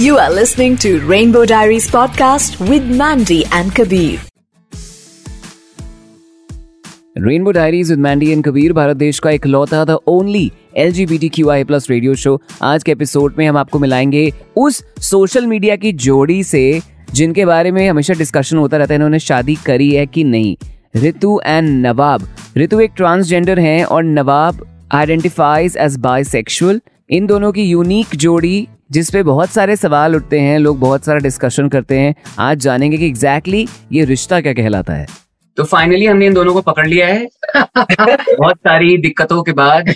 You are listening to Rainbow Diaries podcast with Mandy and Kabir. Rainbow Diaries with Mandy and Kabir Bharat देश का इकलौता the only L G B T Q I plus radio show आज के episode में हम आपको मिलाएँगे उस social media की जोड़ी से जिनके बारे में हमेशा डिस्कशन होता रहता है इन्होंने शादी करी है कि नहीं रितु एंड नवाब ऋतु एक ट्रांसजेंडर हैं और नवाब आइडेंटिफाइज एज बाइसेक्सुअल इन दोनों की यूनिक जोड़ी जिस पे बहुत सारे सवाल उठते हैं लोग बहुत सारा डिस्कशन करते हैं। आज जानेंगे कि एग्जैक्टली exactly ये रिश्ता क्या कहलाता है। तो फाइनली हमने इन दोनों को पकड़ लिया है। बहुत सारी दिक्कतों के बाद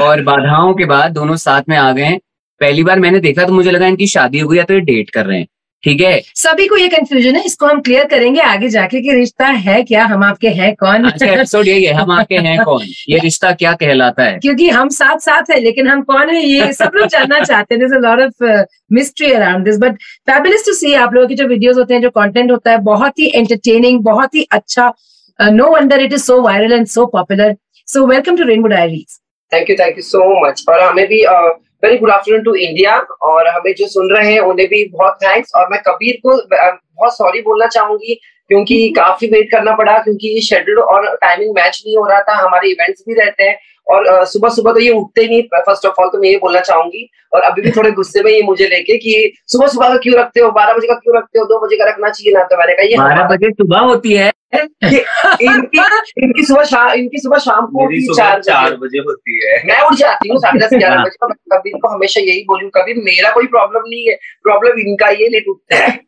और बाधाओं के बाद दोनों साथ में आ गए हैं। पहली बार मैंने देखा तो मुझे लगा इनकी शादी हो गई या तो ये डेट कर रहे हैं। ठीक है? सभी को ये कंफ्यूजन है इसको हम क्लियर करेंगे आगे जाके कि रिश्ता है क्या हम आपके हैं कौन? आज एपिसोड यही है हम आपके हैं कौन? ये रिश्ता क्या कहलाता है? क्योंकि हम साथ साथ है लेकिन हम कौन है ये सब लोग जानना चाहते हैं। Lot of mystery around this but fabulous to see आप लोगों की जो वीडियोस होते हैं जो कंटेंट होता है बहुत ही एंटरटेनिंग बहुत ही अच्छा no wonder it is so viral and so popular so welcome to Rainbow Diaries thank you thank you so much और हमें भी uh, very good afternoon to India और हमें जो सुन रहे हैं उन्हें भी बहुत थैंक्स और मैं कबीर को बहुत सॉरी बोलना चाहूँगी क्योंकि काफ़ी वेट करना पड़ा क्योंकि शेड्यूल और टाइमिंग मैच नहीं हो रहा था हमारे इवेंट्स भी रहते हैं और सुबह सुबह तो ये उठते नहीं फ़र्स्ट ऑफ़ ऑल तो मैं ये बोलना चाहूँगी और अभी भी थोड़े गुस्से में ये मुझे लेके कि सुबह सुबह का क्यों रखते हो बारह बजे का क्यों रखते हो दो बजे का रखना चाहिए ना तो मैंने कहा ये बारह बजे सुबह होती है। इनकी इनकी सुबह शाम इनकी सुबह शाम को चार चार बजे होती है। मैं उठ जाती हूँ साढ़े दस ग्यारह बजे मैं कभी इनको हमेशा यही बोलूँ कभी मेरा कोई प्रॉब्लम नहीं है प्रॉब्लम इनका ये लेट उठते हैं।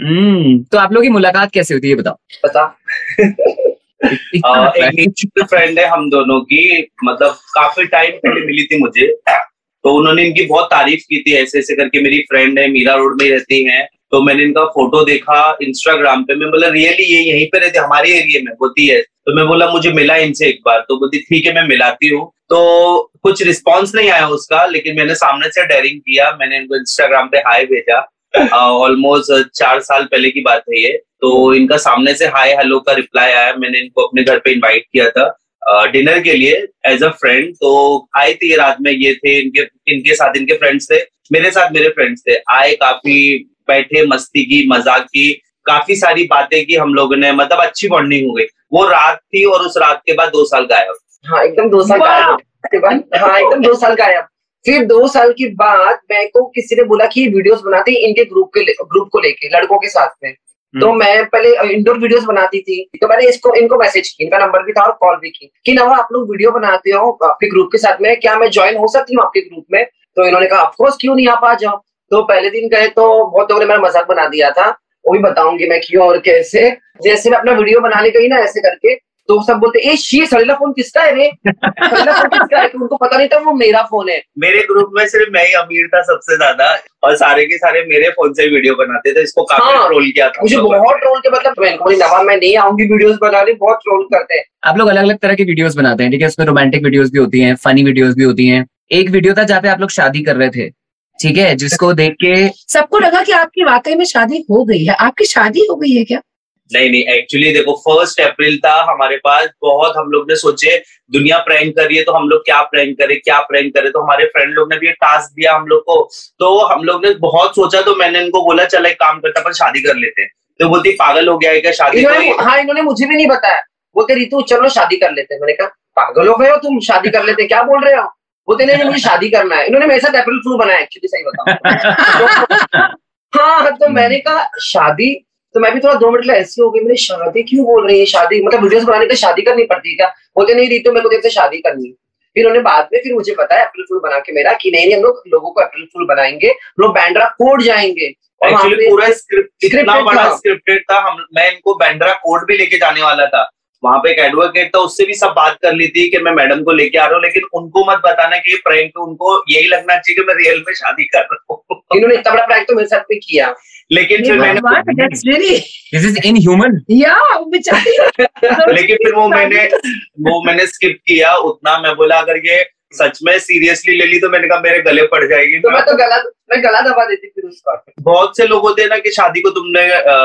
हम्म तो आप लोगों की मुलाकात कैसे होती है बताओ। बता। एक फ्रेंड है। हम दोनों की मतलब काफ़ी टाइम पहले मिली थी मुझे तो उन्होंने इनकी बहुत तारीफ़ की थी ऐसे ऐसे करके मेरी फ्रेंड है मीरा रोड में रहती हैं। तो मैंने इनका फ़ोटो देखा इंस्टाग्राम पे। मैं बोला रियली ये यहीं पे रहते? हमारे एरिया में? होती है तो मैं बोला मुझे मिला इनसे एक बार। तो बोलती ठीक है मैं मिलाती हूँ। तो कुछ रिस्पॉन्स नहीं आया उसका लेकिन मैंने सामने से डेयरिंग किया। मैंने इनको इंस्टाग्राम पे हाई भेजा। ऑलमोस्ट uh, चार साल पहले की बात है ये। तो इनका सामने से हाय हेलो का रिप्लाई आया। मैंने इनको अपने घर पे इनवाइट किया था डिनर uh, के लिए एज अ फ्रेंड तो आए थे रात में ये थे इनके इनके साथ इनके फ्रेंड्स थे। मेरे साथ मेरे फ्रेंड्स थे। आए काफ़ी बैठे मस्ती की मज़ाक की काफ़ी सारी बातें की हम लोगों ने मतलब अच्छी बॉन्डिंग हो गई। वो रात थी और उस रात के बाद दो साल गायब। हाँ एकदम दो साल गायब। हाँ एकदम दो साल गायब। फिर दो साल के बाद मैं को किसी ने बोला कि वीडियोस बनाते हैं इनके ग्रुप के ग्रुप को लेके लड़कों के साथ में। तो हम्म। मैं पहले इंडोर वीडियोस बनाती थी। तो मैंने इसको इनको मैसेज की इनका नंबर भी था और कॉल भी की। कि नवा आप लोग वीडियो बनाते हो आपके ग्रुप के साथ में क्या मैं ज्वाइन हो सकती हूँ आपके ग्रुप में? तो इन्होंने कहा ऑफकोर्स क्यों नहीं आप आ जाओ? तो पहले दिन गए तो बहुत लोगों ने मेरा मज़ाक बना दिया था। वो भी बताऊँगी मैं क्यों और कैसे। जैसे मैं अपना वीडियो बनाने गई ना ऐसे करके तो सब बोलते ए शी सड़ीला फ़ोन किसका है रे? सड़ीला फ़ोन किसका है? उनको पता नहीं था वो मेरा फ़ोन है। मेरे ग्रुप में सिर्फ़ मैं ही अमीर था सबसे ज़्यादा और सारे के सारे मेरे फ़ोन से वीडियो बनाते थे इसको काफ़ी हाँ, ट्रोल किया था। मुझे तो बहुत ट्रोल के मतलब मैं मैं नहीं आऊँगी वीडियोस बनाने बहुत ट्रोल करते हैं। आप लोग अलग अलग तरह की वीडियोस बनाते हैं ठीक है? उसमें रोमांटिक वीडियोस भी होती हैं फनी वीडियोस भी होती हैं। एक वीडियो था जहाँ पे आप लोग शादी कर रहे थे। ठीक है जिसको देख के सबको लगा कि आपकी वाकई में शादी हो गई है। आपकी शादी हो गई है क्या? नहीं नहीं एक्चुअली देखो फ़र्स्ट अप्रैल था हमारे पास बहुत हम लोग ने सोचे दुनिया प्रैंक कर रही है तो हम लोग क्या प्रैंक करें क्या प्रैंक करें? तो हमारे फ्रेंड लोग ने भी टास्क दिया हम लोग को। तो हम लोग ने बहुत सोचा तो मैंने इनको बोला चल एक काम करता पर शादी कर लेते हैं। तो बोलती पागल हो गया है क्या शादी इन्होंने, हाँ इन्होंने मुझे भी नहीं बताया। बोलते रितु चलो शादी कर लेते हैं। मैंने कहा पागल हो गए हो तुम शादी कर लेते क्या बोल रहे हो? बोलते नहीं मुझे शादी करना है। इन्होंने मेरे साथ अप्रैल फूल बनाया एक्चुअली सही बताऊँ। हाँ तो मैंने कहा शादी? तो मैं भी थोड़ा दो मिनट ऐसी हो गई मैंने शादी क्यों बोल रही है? शादी मतलब वीडियोस बनाने के शादी करनी पड़ती है क्या? बोलते नहीं रीतु मेरे को तेरे से शादी करनी फिर उन्होंने बाद में फिर मुझे बताया अप्रैल फूल बना के मेरा कि नहीं नहीं हम लोग लोगों को अप्रैल फूल बनाएँगे लोग बैंड्रा कोड जाएँगे। एक्चुअली पूरा स्क्रिप्ट इतना बड़ा स्क्रिप्टेड था हम मैं इनको बैंड्रा कोड भी लेके जाने वाला था। वहाँ पे एक एडवोकेट था उससे भी सब बात कर ली थी कि मैं मैडम को लेके आ रहा हूँ लेकिन उनको मत बताना कि ये प्रैंक तो उनको यही लगना चाहिए कि मैं रियल में शादी कर रहा हूँ। इन्होंने इतना बड़ा प्रैंक तो मेरे साथ भी किया। लेकिन फिर मैंने दिस इज़ इन ह्यूमन लेकिन फिर वो मैंने वो मैंने स्किप किया उतना मैं बोला अगर ये सच में सीरियसली ले ली तो मैंने कहा मेरे गले पड़ जाएगी। तो मैं तो गला मैं गला दबा देती फिर उसका। बहुत से लोग होते हैं ना कि शादी को तुमने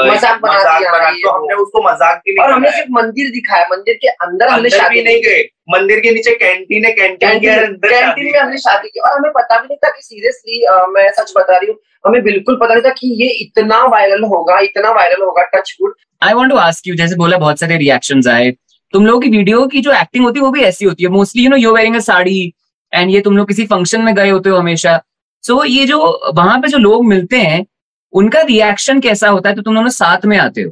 मज़ाक बना दिया, तो हमने उसको मज़ाक भी और हमने सिर्फ़ मंदिर दिखाया मंदिर के अंदर हमने शादी नहीं गए। मंदिर के नीचे कैंटीन है कैंटीन के अंदर कैंटीन में हमने शादी की। और हमें पता भी नहीं था कि सीरियसली मैं सच बता रही हूँ हमें बिल्कुल पता नहीं था कि ये इतना वायरल होगा इतना वायरल होगा touch wood I want to ask you जैसे बोला बहुत सारे रिएक्शन आए तुम लोगों की वीडियो की जो एक्टिंग होती है वो भी ऐसी होती है। Mostly you know you wearing a sari and ये तुम लोग किसी फ़ंक्शन में गए होते हो हमेशा। सो so, ये जो वहाँ पे जो लोग मिलते हैं उनका रिएक्शन कैसा होता है तो तुम दोनों साथ में आते हो?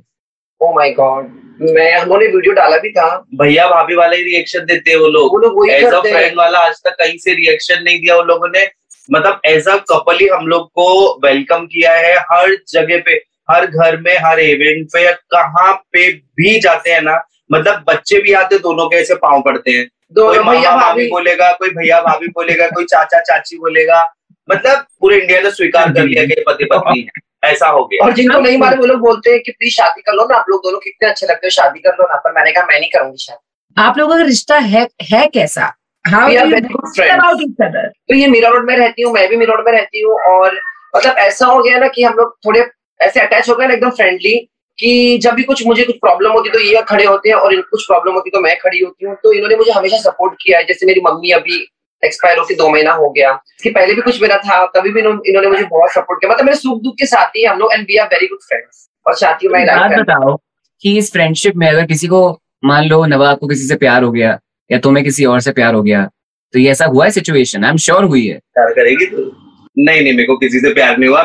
ओ माय गॉड मैं हमने वीडियो डाला भी था। भैया भाभी वाला ही रिएक्शन देते हैं वो लोग। वो लोग वही एज अ फ्रेंड वाला आज तक कहीं से रिएक्शन नहीं दिया उन लोगों ने। मतलब एज अ कपल ही हम लोग को वेलकम किया है हर जगह पे हर घर में हर इवेंट पे या कहाँ पे भी जाते हैं ना मतलब बच्चे भी आते दोनों के ऐसे पाँव पड़ते हैं। कोई भैया भाभी। बोलेगा कोई भैया भाभी बोलेगा कोई चाचा चाची बोलेगा। मतलब पूरे इंडिया ने स्वीकार कर लिया कि पति पत्नी है। ऐसा हो गया। और जिनको नहीं मालूम वो लोग बोलते हैं कि प्लीज़ शादी कर लो ना आप लोग दोनों कितने अच्छे लगते हो शादी कर लो ना। पर मैंने कहा मैं नहीं करूँगी शादी। आप लोगों का रिश्ता है है कैसा? तो ये मीरा रोड में रहती हूँ मैं भी मीरा रोड में रहती हूँ और मतलब ऐसा हो गया ना कि हम लोग थोड़े ऐसे अटैच हो गए ना एकदम फ्रेंडली कि जब भी कुछ मुझे कुछ प्रॉब्लम होती तो ये खड़े होते हैं और कुछ प्रॉब्लम होती तो मैं खड़ी होती हूँ। तो इन्होंने मुझे हमेशा सपोर्ट किया है। जैसे मेरी मम्मी अभी एक्सपायर होके दो महीना हो गया। इसके पहले भी कुछ मेरा था तभी भी इन्होंने मुझे बहुत सपोर्ट किया। मतलब मेरे सुख दुख के साथ ही हम लोग and we are very good friends और चाहती हूँ मैं बताओ कि इस फ्रेंडशिप में अगर किसी को मान लो नवाब को किसी से प्यार हो गया या तुम्हें किसी और से प्यार हो गया तो ये ऐसा हुआ है सिचुएशन आई एम श्योर हुई है। प्यार करेगी तो? नहीं नहीं मेरे को किसी से प्यार नहीं हुआ।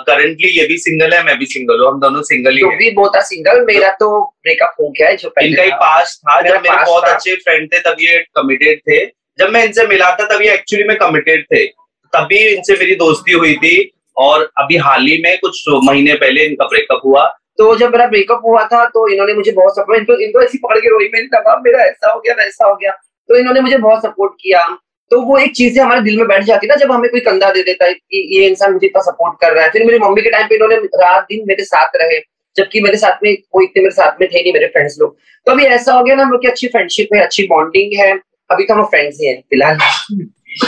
करंटली ये भी सिंगल है मैं भी सिंगल हूँ हम दोनों सिंगल ही हैं। भी बहुत सिंगल मेरा तो ब्रेकअप हो गया है जो इनका था। पास था जब मेरे बहुत अच्छे फ्रेंड थे तब ये कमिटेड थे। जब मैं इनसे मिला था तब ये एक्चुअली में कमिटेड थे। तभी इनसे मेरी दोस्ती हुई थी और अभी हाल ही में कुछ महीने पहले इनका ब्रेकअप हुआ। तो जब मेरा ब्रेकअप हुआ था तो इन्होंने मुझे बहुत सपोर्ट इनको इनको ऐसी पकड़ के रोई मैंने कहा मेरा ऐसा हो गया वैसा हो गया। तो इन्होंने मुझे बहुत सपोर्ट किया। तो वो एक चीज़ हमारे दिल में बैठ जाती है ना जब हमें कोई कंधा दे देता है कि ये इंसान मुझे इतना सपोर्ट कर रहा है। फिर मेरी मम्मी के टाइम पे इन्होंने रात दिन मेरे साथ रहे जबकि मेरे साथ में कोई इतने मेरे साथ में थे नहीं मेरे फ्रेंड्स लोग। तो अभी ऐसा हो गया ना हम लोग की अच्छी फ्रेंडशिप है अच्छी बॉन्डिंग है। अभी तो हम फ्रेंड्स ही हैं फ़िलहाल।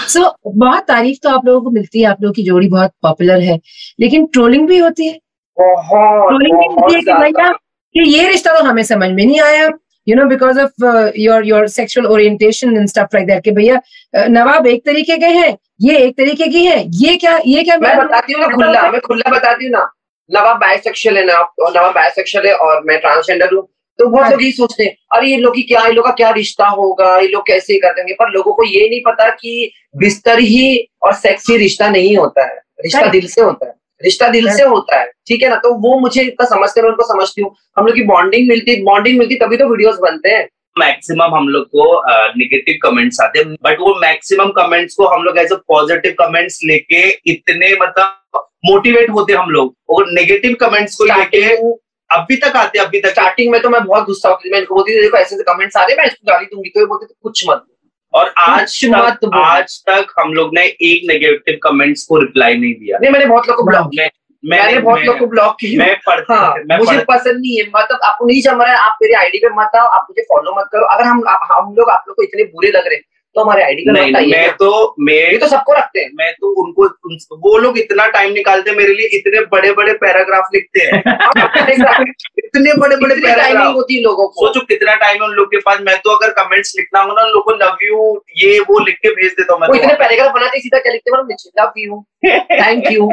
सो so, बहुत तारीफ़ तो आप लोगों को मिलती है आप लोगों की जोड़ी बहुत पॉपुलर है। लेकिन ट्रोलिंग भी होती है। बहुत ट्रोलिंग भी होती है कि भैया कि ये रिश्ता तो हमें समझ में नहीं आया। You know because of your your sexual orientation and stuff like that कि भैया नवाब एक तरीके के हैं ये एक तरीके की है ये क्या ये क्या मैं बताती हूँ ना खुला मैं खुला बताती हूँ ना नवाब बायसेक्सुअल है ना और नवाब बायसेक्सुअल है और मैं ट्रांसजेंडर हूँ तो बहुत लोग यही सोचते हैं अरे ये लोग की क्या इन लोग का क्या रिश्ता होगा ये लोग कैसे कर देंगे पर लोगों को ये नहीं पता कि बिस्तर ही और सेक्स ही रिश्ता नहीं होता है रिश्ता दिल से होता है। रिश्ता दिल से होता है ठीक है ना? तो वो मुझे इतना समझते हैं मैं उनको समझती हूँ। हम लोग की बॉन्डिंग मिलती बॉन्डिंग मिलती तभी तो वीडियोस बनते हैं। मैक्सिमम हम लोग को निगेटिव कमेंट्स आते हैं। बट वो मैक्सिमम कमेंट्स को हम लोग एज अ पॉजिटिव कमेंट्स लेके इतने मतलब मोटिवेट होते हम लोग। और नेगेटिव कमेंट्स को लेके अभी तक आते अभी तक। स्टार्टिंग में तो मैं बहुत गुस्सा होती थी मैं इनको बोलती थी देखो ऐसे ऐसे कमेंट्स आ रहे हैं मैं इसको गाली दूँगी तो ये बोलते थे कुछ मत और आज तक आज तक हम लोग ने एक नेगेटिव कमेंट्स को रिप्लाई नहीं दिया। नहीं मैंने बहुत लोग को ब्लॉक किया। मैंने बहुत लोग को ब्लॉक किया। मैं पढ़ता हाँ मैं मुझे पसंद नहीं है। मतलब आपको नहीं जम रहा है आप मेरी आईडी पे मत आओ आप मुझे फॉलो मत करो। अगर हम हम लोग आप लोग को इतने बुरे लग रहे हैं तो हमारे आईडी पे नहीं नहीं, मैं। तो ये मैं तो सबको रखते हैं। मैं तो उनको उन, वो लोग इतना टाइम निकालते हैं मेरे लिए इतने बड़े बड़े पैराग्राफ लिखते हैं। इतने बड़े बड़े पैराग्राफ होती है लोगों को। सोचो कितना टाइम है उन लोग के पास। मैं तो अगर कमेंट्स लिखना हो ना उन लोग को लव यू ये वो लिख के भेज देता हूँ मैं तो। इतने पैराग्राफ बनाते सीधा क्या लिखते हैं? लव यू थैंक यू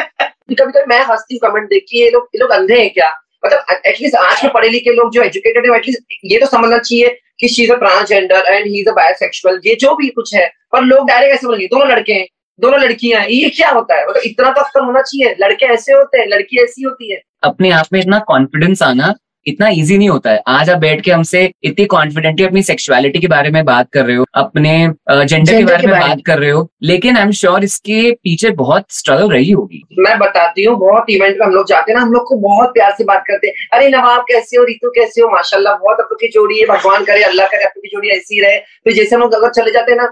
कभी कभी मैं हंसती हूँ कमेंट देख के ये लोग ये लोग अंधे हैं क्या? मतलब एटलीस्ट आज के पढ़े लिखे लोग जो एजुकेटेड है एटलीस्ट ये तो समझना चाहिए। कि she is a transgender and he is a bisexual ये जो भी कुछ है, पर लोग डायरेक्ट ऐसे बोलेंगे, दोनों लड़के हैं, दोनों लड़कियाँ हैं, ये क्या होता है? मतलब इतना तो अक्सर होना चाहिए, लड़के ऐसे होते हैं, लड़की ऐसी होती है। अपने आप में इतना कॉन्फिडेंस आना इतना इजी नहीं होता है। आज आप बैठ के हमसे इतनी कॉन्फिडेंटली अपनी सेक्सुअलिटी के बारे में बात कर रहे हो अपने जेंडर के बारे में बात कर रहे हो लेकिन आई एम श्योर इसके पीछे बहुत स्ट्रगल रही होगी। मैं बताती हूँ बहुत इवेंट में हम लोग जाते हैं ना हम लोग को बहुत प्यार से बात करते हैं। अरे नवाब कैसे हो? रितु कैसे हो? माशाल्लाह बहुत अब की जोड़ी है भगवान करे अल्लाह करे अब की जोड़ी ऐसी रहे। फिर जैसे हम लोग अगर चले जाते हैं ना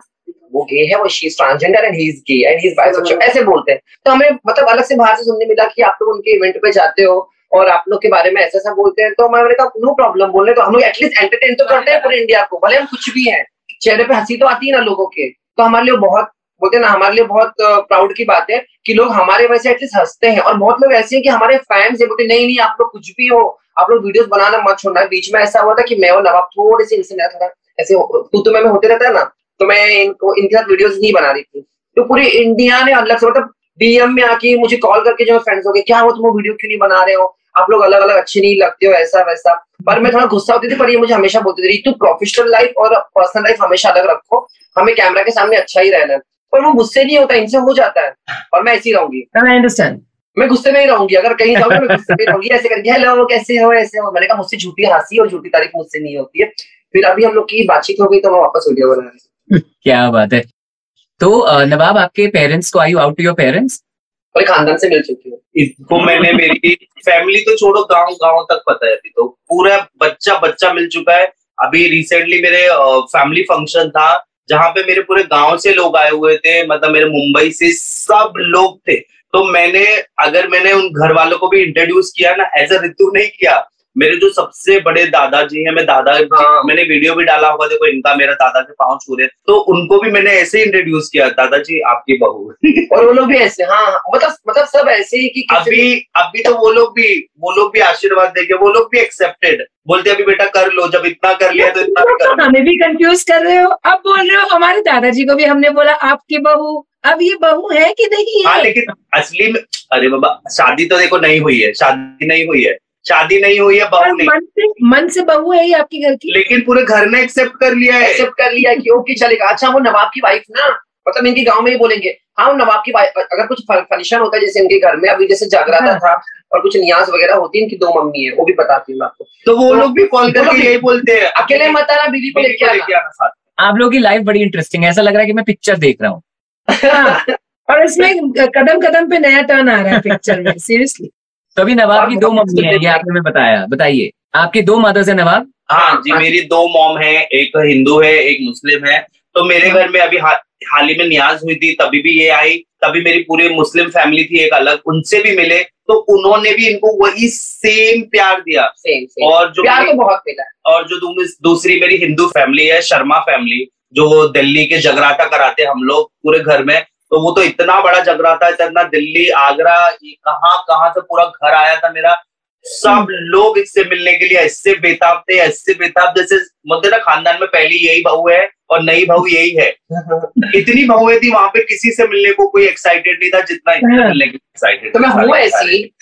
वो गे है वो she transgender and he is gay and he is bisexual ऐसे बोलते हैं। तो हमें मतलब अलग से बाहर से सुनने मिला कि आप लोग उनके इवेंट पे जाते हो और आप लोग के बारे में ऐसा ऐसा बोलते हैं तो मैंने कहा नो प्रॉब्लम बोलने तो हम लोग एटलीस्ट एंटरटेन तो करते हैं पूरे इंडिया को, भले हम कुछ भी हैं। चेहरे पे हँसी तो आती है ना लोगों के। तो हमारे लिए बहुत, बोलते हैं ना, हमारे लिए बहुत प्राउड की बात है कि लोग हमारे वैसे एटलीस्ट हँसते हैं। और बहुत लोग ऐसे हैं कि हमारे फैंस है, बोलते नहीं नहीं, आप लोग कुछ भी हो, आप लोग वीडियोस बनाना मत छोड़ना। बीच में ऐसा हुआ था कि मैं और नवाब थोड़े से इनसे नया थोड़ा ऐसे तू तो मैं होते रहता है ना तो मैं इनको, इनके साथ वीडियोस नहीं बना रही थी। तो पूरी इंडिया ने अलग से मतलब डीएम में आके मुझे कॉल करके जो फ्रेंड्स हो गए क्या हो तुम वीडियो क्यों नहीं बना रहे हो? आप लोग अलग अलग अच्छे नहीं लगते हो ऐसा वैसा। पर मैं थोड़ा गुस्सा होती थी पर ये मुझे हमेशा बोलती थी तू प्रोफेशनल लाइफ और पर्सनल लाइफ हमेशा अलग रखो। हमें कैमरा के सामने अच्छा ही रहना है। पर वो मुझसे नहीं होता इनसे हो जाता है और मैं ऐसी रहूँगी। आई अंडरस्टैंड मैं गुस्से में ही रहूँगी अगर कहीं जाऊँगी मैं गुस्से में रहूँगी। ऐसे करके हेलो कैसे हो? ऐसे हो? मैंने कहा मुझसे झूठी हँसी और झूठी तारीफ़ मुझसे नहीं होती है। फिर अभी हम लोग की बातचीत हो गई तो मैं वापस वीडियो बना रही क्या बात है। तो नवाब आपके पेरेंट्स को आई you out to your parents और खानदान से मिल चुकी हूँ। इसको मैंने मेरी फैमिली तो छोड़ो गाँव गाँव तक पता है अभी तो। पूरा बच्चा बच्चा मिल चुका है। अभी रिसेंटली मेरे फैमिली फ़ंक्शन था जहाँ पे मेरे पूरे गाँव से लोग आए हुए थे मतलब मेरे मुंबई से सब लोग थे। तो मैंने अगर मैंने उन घर वालों को भी इंट्रोड्यूस किया ना एज अ ऋतु नहीं किया मेरे जो सबसे बड़े दादाजी हैं मैं दादा हाँ। मैंने वीडियो भी डाला होगा देखो इनका मेरा दादा के पाँव छू रहे तो उनको भी मैंने ऐसे इंट्रोड्यूस किया दादाजी आपकी बहू। और वो लोग भी ऐसे हाँ, हाँ मतलब मतलब सब ऐसे ही कि अभी अभी तो वो लोग भी वो लोग भी आशीर्वाद देंगे वो लोग भी एक्सेप्टेड बोलते अभी बेटा कर लो जब इतना कर लिया तो इतना भी कर हमें भी कंफ्यूज कर रहे हो? अब बोल रहे हो हमारे दादाजी को भी हमने बोला आपकी बहू। अब ये बहू है कि नहीं हाँ लेकिन असली में अरे बाबा शादी तो देखो नहीं हुई है शादी नहीं हुई है। शादी नहीं हुई है बहू नहीं। मन से मन से बहू है ही आपके घर की? लेकिन पूरे घर ने एक्सेप्ट कर लिया है। एक्सेप्ट कर लिया है कि ओके चलेगा। अच्छा वो नवाब की वाइफ ना मतलब इनके गाँव में ही बोलेंगे हाँ नवाब की वाइफ अगर कुछ फ़ंक्शन होता है जैसे इनके घर में अभी जैसे जागराता हाँ। था और कुछ नियाज वगैरह होती है इनकी दो मम्मी है वो भी बताती हूँ आपको। तो वो लोग भी कॉल करके यही बोलते हैं। अकेले मत आना बीवी को लेके आना। साथ। आप लोग की लाइफ बड़ी इंटरेस्टिंग है ऐसा लग रहा है कि मैं पिक्चर देख रहा हूँ। हाँ, और इसमें कदम कदम पे नया टर्न आ रहा है पिक्चर में सीरियसली तो अभी नवाब की दो मम्मी है? ये आपने बताया बताइए। आपके दो मदर्स है नवाब? हाँ जी मेरी दो मॉम है एक हिंदू है एक मुस्लिम है। तो मेरे घर में अभी हाल ही में न्याज हुई थी तभी भी ये आई तभी मेरी पूरी मुस्लिम फैमिली थी एक अलग उनसे भी मिले तो उन्होंने भी इनको वही सेम प्यार दिया। Same, same. और जो प्यार तो बहुत मिला और जो दूसरी मेरी हिंदू फैमिली है शर्मा फैमिली जो दिल्ली के जगराता कराते हम लोग पूरे घर में तो वो तो इतना बड़ा जग रहा था इतना दिल्ली आगरा कहाँ कहाँ से पूरा घर आया था मेरा। सब हम्म। लोग इससे मिलने के लिए ऐसे बेताब थे ऐसे बेताब जैसे मतलब ना खानदान में पहली यही बहू है और नई बहू यही है। इतनी बहुएँ थी वहाँ पे किसी से मिलने को कोई एक्साइटेड नहीं था जितना हाँ। मिलने के एक्साइटेड तो मैं हूँ ऐसी।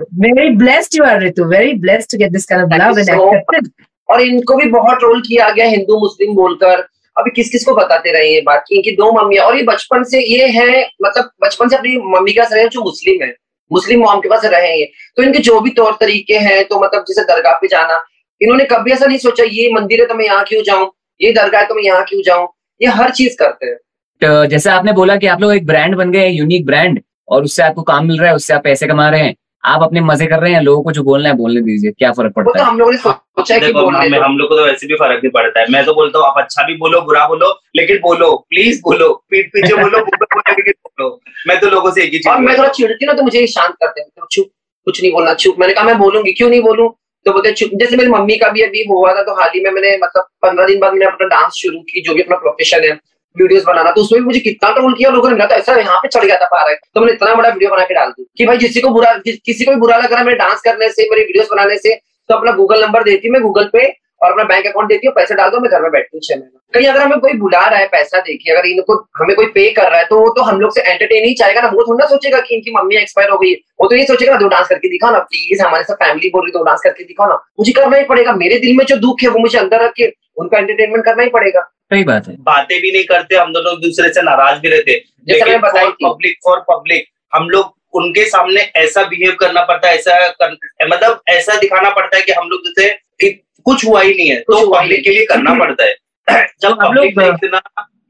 Very blessed you are Ritu very blessed to get this kind of love and और इनको भी बहुत रोल किया गया हिंदू मुस्लिम बोलकर। अभी किस किस को बताते रहे ये बात? की इनकी दो मम्मियाँ। और ये बचपन से ये है मतलब बचपन से अपनी मम्मी के पास रहे जो मुस्लिम है। मुस्लिम मॉम के पास रहे ये। तो इनके जो भी तौर तरीके हैं तो मतलब जैसे दरगाह पे जाना, इन्होंने कभी ऐसा नहीं सोचा, ये मंदिर है तो मैं यहाँ क्यों जाऊँ? ये दरगाह है तो मैं यहाँ क्यों जाऊँ? ये हर चीज़ करते हैं। तो जैसे आपने बोला कि आप लोग एक ब्रांड बन गए यूनिक ब्रांड और उससे आपको काम मिल रहा है, उससे आप पैसे कमा रहे हैं। आप अपने मज़े कर रहे हैं लोगों को जो बोलना है बोलने दीजिए क्या फ़र्क पड़ता तो है? हम लोगों ने सोचा है कि हम, हम लोग को तो वैसे भी फ़र्क नहीं पड़ता है। मैं तो बोलता हूँ आप अच्छा भी बोलो बुरा बोलो लेकिन बोलो प्लीज़ बोलो पीठ पीछे बोलो बोलो मैं तो लोगों से एक ही चीज़ मैं थोड़ा चिड़ती ना तो मुझे शांत करते हैं तो चुप कुछ नहीं बोलना चुप। मैंने कहा मैं बोलूँगी क्यों नहीं बोलूँ? तो बोलते चुप। जैसे मेरी मम्मी का भी अभी हुआ था तो हाल ही में मैंने मतलब पंद्रह दिन बाद मैंने अपना डांस शुरू की जो भी अपना प्रोफेशन है। वीडियोस बनाना। तो उसमें भी मुझे कितना ट्रोल किया लोगों ने कहा ऐसा यहाँ पे चढ़ गया था पा रहा है तो मैंने इतना बड़ा वीडियो बना के डाल दी कि भाई जिसी को बुरा किसी को भी बुरा लग रहा मेरे डांस करने से, मेरे वीडियोस बनाने से तो अपना गूगल नंबर देती मैं गूगल पे और अपना बैंक अकाउंट देती हूँ, पैसे डाल दो, मैं घर में बैठती हूँ छह महीना। कहीं अगर हमें कोई बुला रहा है पैसा देखिए अगर इनको, हमें कोई पे कर रहा है तो वो तो हम लोग से एंटरटेन ही चाहेगा ना। वो थोड़ा ना सोचेगा कि इनकी मम्मी एक्सपायर हो गई वो तो ये सोचेगा ना, दो डांस करके दिखाओ ना प्लीज़ हमारे साथ फैमिली बोल रही तो डांस करके दिखाओ ना। मुझे करना ही पड़ेगा। मेरे दिल में जो दुख है, वो मुझे अंदर रख के उनका एंटरटेनमेंट करना ही पड़ेगा। सही बात है। बातें भी नहीं करते हम दोनों दूसरे से नाराज़ भी रहते। लेकिन पब्लिक फॉर पब्लिक हम लोग उनके सामने ऐसा बिहेव करना पड़ता है ऐसा कर, मतलब ऐसा दिखाना पड़ता है कि हम लोग जैसे कुछ हुआ ही नहीं है तो पब्लिक के लिए करना पड़ता है। जब पब्लिक ने इतना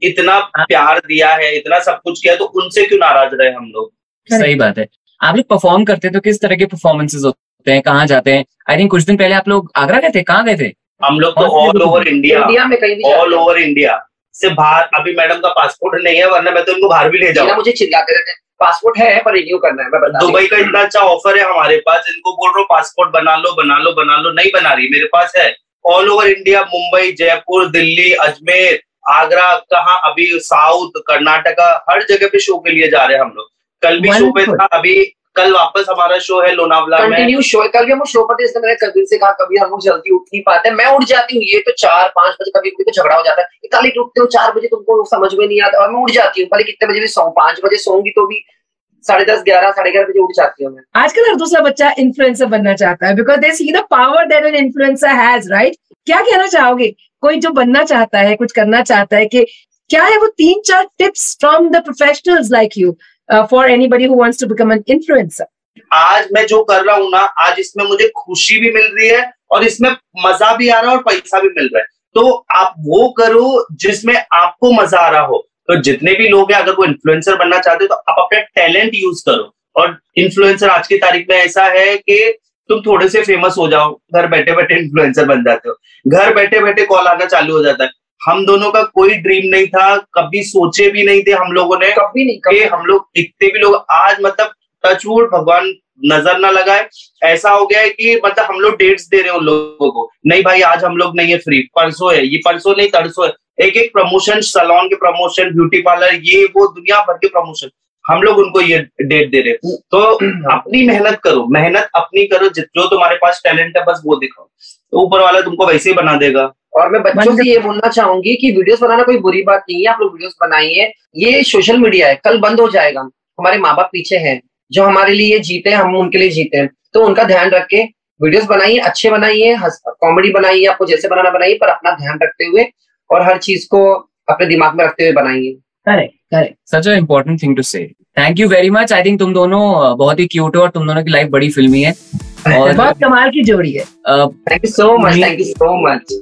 इतना हाँ। प्यार दिया है इतना सब कुछ किया तो उनसे क्यों नाराज़ रहे हम लोग? सही बात है। आप लोग परफॉर्म करते तो किस तरह के परफॉर्मेंसेज होते हैं कहाँ जाते हैं? आई थिंक कुछ दिन पहले आप लोग आगरा गए थे कहाँ गए थे? हम लोग तो ऑल ओवर इंडिया इंडिया में कहीं ऑल ओवर इंडिया से बाहर अभी मैडम का पासपोर्ट नहीं है वरना मैं तो उनको बाहर भी ले जाऊँगा मुझे चिल्लाते रहते पासपोर्ट है पर रिन्यू करना है मैं बता दुबई का इतना अच्छा ऑफ़र है हमारे पास इनको बोल रहा हूँ पासपोर्ट बना लो बना लो बना लो नहीं बना रही मेरे पास है। All over India Mumbai Jaipur Delhi Ajmer Agra कहाँ अभी साउथ कर्नाटका हर जगह पे शो के लिए जा रहे हैं हम लोग। कल भी शो पे था अभी कल वापस हमारा शो है लोनावला कंटिन्यू शो है। कल भी हम शो पर थे मैंने कबीर से कहा कभी हम लोग जल्दी उठ नहीं पाते। मैं उठ जाती हूँ ये तो चार पाँच बजे कभी कभी तो झगड़ा हो जाता है। लेट उठते हो चार बजे तुमको समझ में नहीं आता। और मैं उठ जाती हूँ भले कितने बजे भी सो पाँच बजे सोऊँगी तो भी साढ़े दस ग्यारह साढ़े ग्यारह बजे उठ जाती हूँ मैं। आजकल हर दूसरा बच्चा इन्फ्लुएंसर बनना चाहता है because they see the power that an influencer has right क्या कहना चाहोगे? कोई जो बनना चाहता है कुछ करना चाहता है कि क्या है वो तीन चार tips from the professionals like you for anybody who wants to become an influencer आज मैं जो कर रहा हूँ ना, आज इसमें मुझे खुशी भी मिल रही है और इसमें मज़ा भी आ रहा है और पैसा भी मिल रहा है। तो आप वो करो जिसमें आपको मज़ा आ रहा हो। तो जितने भी लोग हैं, अगर वो इन्फ्लुएंसर बनना चाहते हो तो आप अपना टैलेंट यूज़ करो। और इन्फ्लुएंसर आज की तारीख में ऐसा है कि तुम थोड़े से फ़ेमस हो जाओ, घर बैठे बैठे इन्फ्लुएंसर बन जाते हो। घर बैठे बैठे कॉल आना चालू हो जाता है। हम दोनों का कोई ड्रीम नहीं था कभी सोचे भी नहीं थे हम लोगों ने कभी नहीं कभी हम लोग इतने भी लोग आज मतलब टचवुड भगवान नज़र ना लगाए। ऐसा हो गया है कि मतलब हम लोग डेट्स दे रहे हैं उन लोगों को। नहीं भाई आज हम लोग नहीं है फ्री परसों है ये परसों नहीं तरसों है। एक एक प्रमोशन सलोन के प्रमोशन ब्यूटी पार्लर ये वो दुनिया भर के प्रमोशन हम लोग उनको ये डेट दे रहे तो अपनी मेहनत करो मेहनत अपनी करो जो तुम्हारे पास टैलेंट है बस वो दिखाओ। तो ऊपर वाला तुमको वैसे ही बना देगा। और मैं बच्चों से ये बोलना चाहूँगी कि वीडियोस बनाना कोई बुरी बात नहीं है आप लोग वीडियोस बनाइए। ये सोशल मीडिया है कल बंद हो जाएगा। हमारे माँ बाप पीछे हैं जो हमारे लिए जीते हैं हम उनके लिए जीते हैं। तो उनका ध्यान रख के वीडियोस बनाइए अच्छे बनाइए कॉमेडी बनाइए आपको जैसे बनाना बनाइए पर अपना ध्यान रखते हुए और हर चीज़ को अपने दिमाग में रखते हुए बनाइए। Correct correct. Such a important thing to say thank you very much I think तुम दोनों uh, बहुत ही क्यूट हो और तुम दोनों की लाइफ बड़ी फिल्मी है। और बहुत कमाल की जोड़ी है। Thank you so much thank you so much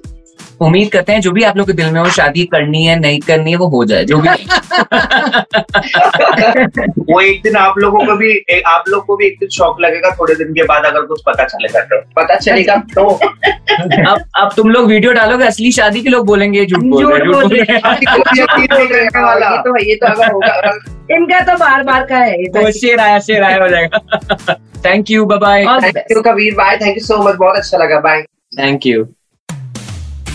उम्मीद करते हैं जो भी आप लोग के दिल में हो शादी करनी है नहीं करनी है वो हो जाए जो भी वो एक दिन आप लोगों को भी ए, आप लोग को भी एक दिन शौक लगेगा थोड़े दिन के बाद अगर कुछ पता चलेगा तो। पता चलेगा तो। अब अब तुम लोग वीडियो डालोगे असली शादी के लोग बोलेंगे झूठ बोल रहे तो ये तो अगर होगा इनका तो बार बार का है तो। शेर आया शेर आया हो जाएगा। Thank you bye the thank you Kabir. Bye thank you so much बहुत अच्छा लगा bye thank you